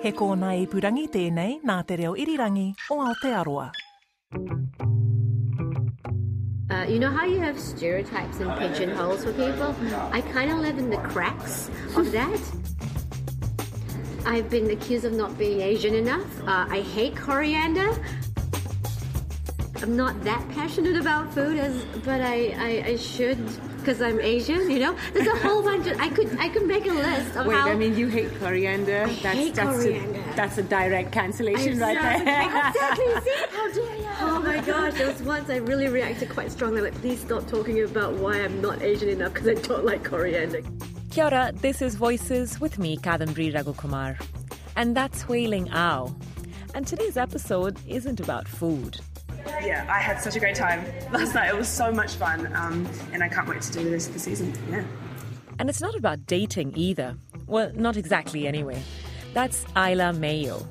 He kōna i purangi tēnei nā te reo irirangi o Aotearoa. Uh, you know how you have stereotypes and pigeonholes for people? I kind of live in the cracks of that. I've been accused of not being Asian enough. Uh, I hate coriander. I'm not that passionate about food as, but I, I, I should because I'm Asian. You know, there's a whole bunch of. I could I could make a list of Wait, how. I mean, you hate coriander. I that's hate that's coriander. A, that's a direct cancellation right there. Exactly. See? How dare you? Oh my gosh, there was once I really reacted quite strongly. Like, please stop talking about why I'm not Asian enough because I don't like coriander. Kia ora, this is Voices with me, Kadambari Raghukumar. And that's Hweiling Ow. And today's episode isn't about food. Yeah, I had such a great time last night. It was so much fun, um, and I can't wait to do the rest of the season. Yeah. And it's not about dating either. Well, not exactly anyway. That's Isla Mayo.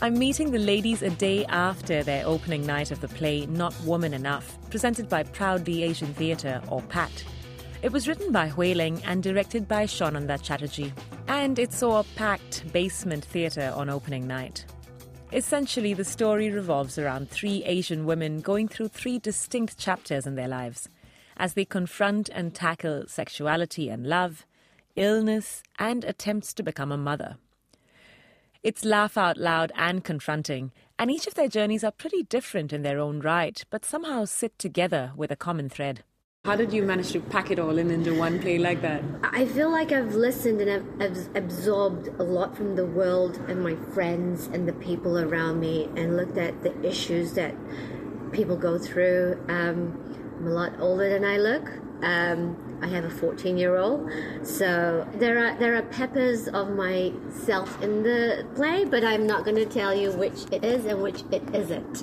I'm meeting the ladies a day after their opening night of the play Not Woman Enough, presented by Proudly Asian Theatre, or PAT. It was written by Hweiling and directed by Sananda Chatterjee, and it saw a packed basement theatre on opening night. Essentially, the story revolves around three Asian women going through three distinct chapters in their lives as they confront and tackle sexuality and love, illness, and attempts to become a mother. It's laugh out loud and confronting, and each of their journeys are pretty different in their own right, but somehow sit together with a common thread. How did you manage to pack it all in into one play like that? I feel like I've listened and I've, I've absorbed a lot from the world and my friends and the people around me and looked at the issues that people go through. Um, I'm a lot older than I look. Um, I have a 14 year old, so there are there are peppers of myself in the play, but I'm not going to tell you which it is and which it isn't.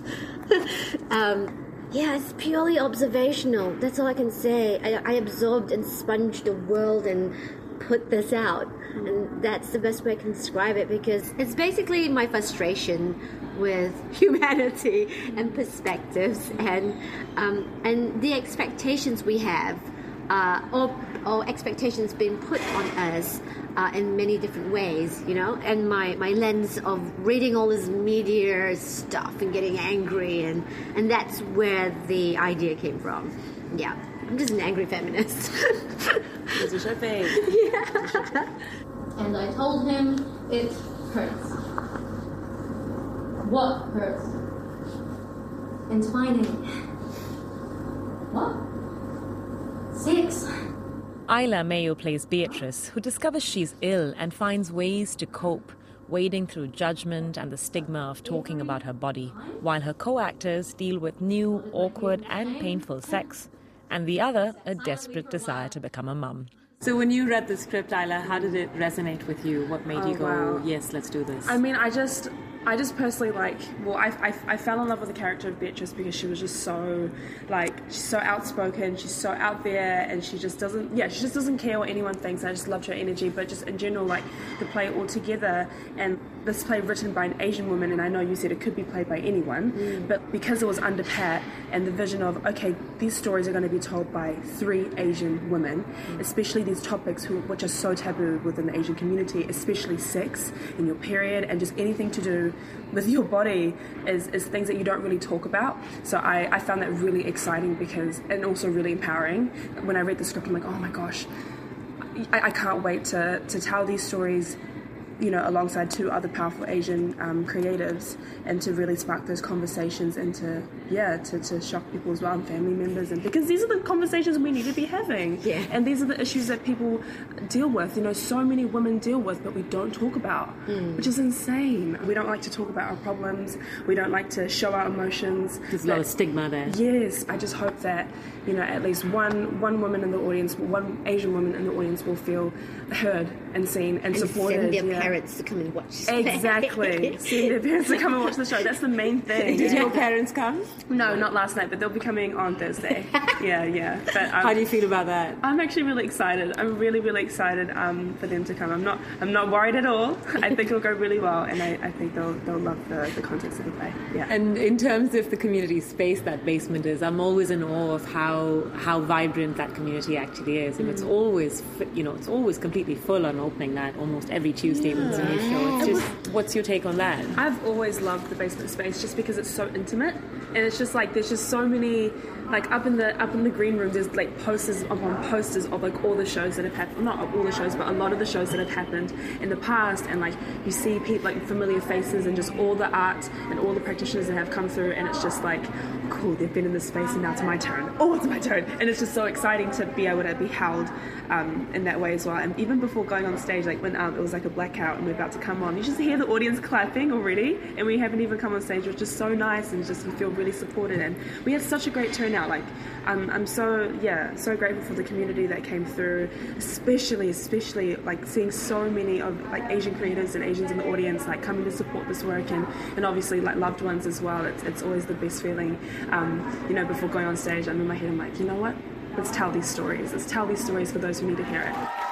um, yeah, it's purely observational. That's all I can say. I, I absorbed and sponged the world and put this out. And that's the best way I can describe it because it's basically my frustration with humanity and perspectives and um, and the expectations we have uh, or, or expectations being put on us uh, in many different ways, you know, and my, my lens of reading all this media stuff and getting angry, and, and that's where the idea came from. Yeah, I'm just an angry feminist. As you should be. and I told him it hurts. What hurts? Entwining. What? Six. Isla Mayo plays Beatrice, who discovers she's ill and finds ways to cope, wading through judgment and the stigma of talking about her body, while her co actors deal with new, awkward, and painful sex, and the other, a desperate desire to become a mum. So when you read the script, Isla, how did it resonate with you? What made oh, you Oh, go, wow. yes, let's do this? I mean, I just, I just personally like. Well, I, I, I fell in love with the character of Beatrice because she was just so, like, she's so outspoken. She's so out there, and she just doesn't. Yeah, she just doesn't care what anyone thinks. I just loved her energy, but just in general, like the play altogether, and this play written by an Asian woman, and I know you said it could be played by anyone, mm. but because it was under Pat and the vision of okay, these stories are going to be told by three Asian women, mm. especially these topics who, which are so taboo within the Asian community, especially sex and your period and just anything to do with your body is, is things that you don't really talk about. So I, I found that really exciting because and also really empowering. When I read the script, I'm like, oh my gosh, I, I can't wait to, to tell these stories you know, alongside two other powerful Asian um, creatives, and to really spark those conversations and to, yeah, to, to shock people as well and family members, and because these are the conversations we need to be having, Yeah. and these are the issues that people deal with. You know, so many women deal with, but we don't talk about, which is insane. We don't like to talk about our problems. We don't like to show our emotions. There's a lot of stigma there. Yes, I just hope that you know at least one one woman in the audience, one Asian woman in the audience will feel heard and seen and, and supported. send their yeah. parents to come and watch. Exactly. Send their parents to come and watch the show. That's the main thing. Did your parents come? No, not last night, but they'll be coming on Thursday. yeah, yeah. But um, How do you feel about that? I'm actually really excited. I'm really, really excited um, for them to come. I'm not, I'm not worried at all. I think it'll go really well, and I, I think they'll, they'll love the, the context of the play. Yeah. And in terms of the community space that basement is, I'm always in awe of how how vibrant that community actually is, and it's always, you know it's always completely full on opening night, almost every Tuesday when a new show. It's just what's your take on that? I've always loved the basement space just because it's so intimate, and it's just like there's just so many like up in the up in the green room. There's like posters upon posters of like all the shows that have happened. Not all the shows, but a lot of the shows that have happened in the past, and like you see people like familiar faces and just all the art and all the practitioners that have come through, and it's just like cool. They've been in this space, and now it's my turn. Oh, it's my turn, and it's just so exciting to be able to be held um, in that way as well. And even before going on stage, like when um, it was like a blackout and we're about to come on, you just hear the audience clapping already, and we haven't even come on stage, which is so nice and just you feel really supported. And we had such a great turnout. Like um, I'm so yeah, so grateful for the community that came through, especially especially like seeing so many of like Asian creators and Asians in the audience like coming to support this work and and obviously like loved ones as well. It's it's always the best feeling. Um, you know, before going on stage, I'm in my head, I'm like, you know what? Let's tell these stories. Let's tell these stories for those who need to hear it.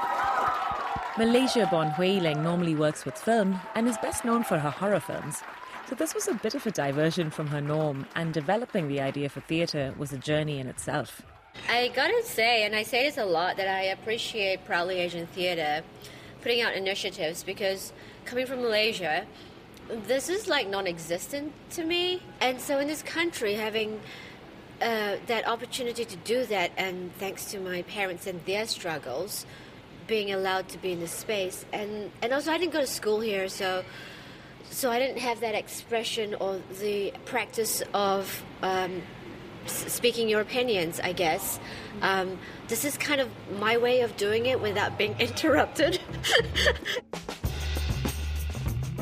Malaysia Bon Hweiling normally works with film and is best known for her horror films. So this was a bit of a diversion from her norm, and developing the idea for theatre was a journey in itself. I gotta say, and I say this a lot, that I appreciate Proudly Asian Theatre putting out initiatives because coming from Malaysia, this is like non existent to me. And so in this country, having uh, that opportunity to do that, and thanks to my parents and their struggles, being allowed to be in this space, and, and also I didn't go to school here, so so I didn't have that expression or the practice of um, speaking your opinions, I guess. Um, this is kind of my way of doing it without being interrupted.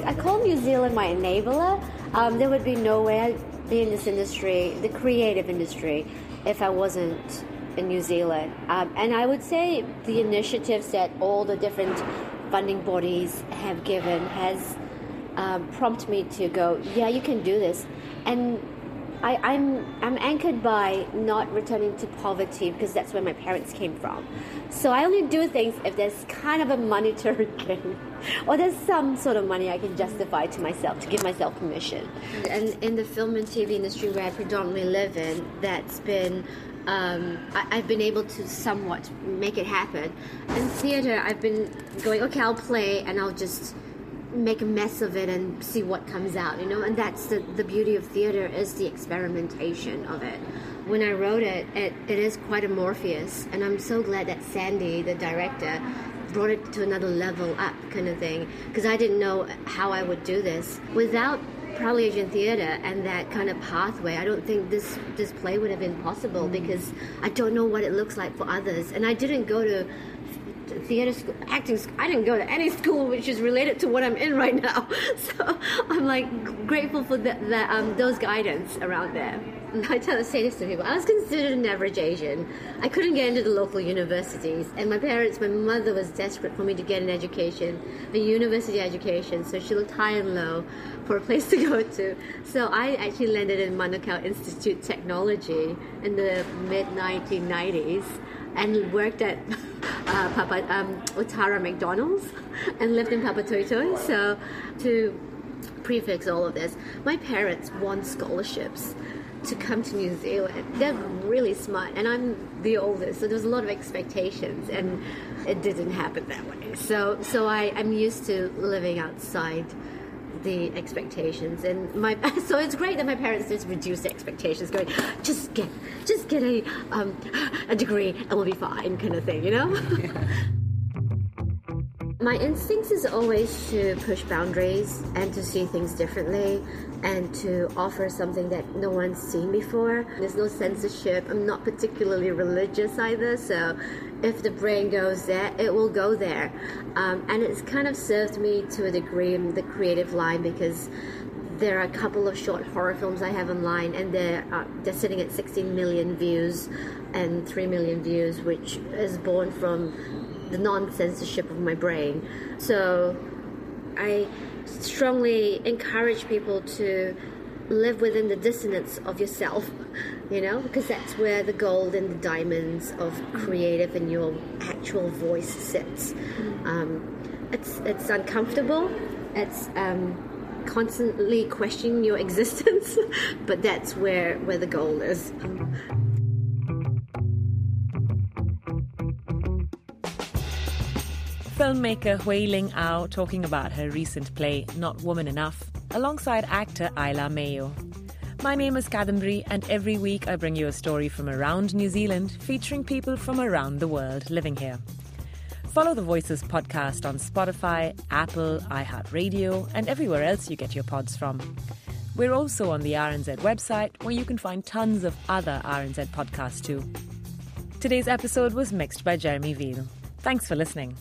I call New Zealand my enabler. Um, there would be no way I'd be in this industry, the creative industry, if I wasn't in New Zealand. Um, and I would say the initiatives that all the different funding bodies have given has um, prompted me to go, yeah, you can do this. And I, I'm I'm anchored by not returning to poverty because that's where my parents came from. So I only do things if there's kind of a monetary gain, or there's some sort of money I can justify to myself to give myself permission. And in the film and TV industry where I predominantly live in, that's been um, I, I've been able to somewhat make it happen. In theater, I've been going, okay, I'll play and I'll just make a mess of it and see what comes out, you know. And that's the the beauty of theater is the experimentation of it. When I wrote it, it, it is quite a Morpheus, and I'm so glad that Sandy, the director, brought it to another level up, kind of thing. Because I didn't know how I would do this without Proudly Asian Theatre and that kind of pathway. I don't think this this play would have been possible because I don't know what it looks like for others, and I didn't go to theater school, acting school. I didn't go to any school which is related to what I'm in right now. So I'm like grateful for the, the, um, those guidance around there. I tell, say this to people. I was considered an average Asian. I couldn't get into the local universities, and my parents, my mother was desperate for me to get an education, a university education. So she looked high and low for a place to go to. So I actually landed in Manukau Institute Technology in the mid 1990s and worked at uh, Papa um, Otara McDonald's and lived in Papatoetoe. So to prefix all of this, my parents won scholarships to come to New Zealand. They're really smart, and I'm the oldest, so there was a lot of expectations, and it didn't happen that way. So, so I, I'm used to living outside the expectations. And my so it's great that my parents just reduced the expectations going just get just get a um, a degree and we'll be fine kind of thing you know My instincts is always to push boundaries and to see things differently and to offer something that no one's seen before. There's no censorship. I'm not particularly religious either, so if the brain goes there, it will go there. Um, and it's kind of served me to a degree in the creative line because there are a couple of short horror films I have online, and they're uh, they're sitting at 16 million views and 3 million views, which is born from the non censorship of my brain. So I strongly encourage people to live within the dissonance of yourself, you know, because that's where the gold and the diamonds of creative and your actual voice sits. Um, it's it's uncomfortable. It's um, constantly questioning your existence, but that's where where the goal is. Filmmaker Hweiling Ow talking about her recent play Not Woman Enough alongside actor Isla Mayo. My name is Kadambari, and every week I bring you a story from around New Zealand featuring people from around the world living here. Follow the Voices podcast on Spotify, Apple, iHeartRadio, and everywhere else you get your pods from. We're also on the RNZ website where you can find tons of other RNZ podcasts too. Today's episode was mixed by Jeremy Veal. Thanks for listening.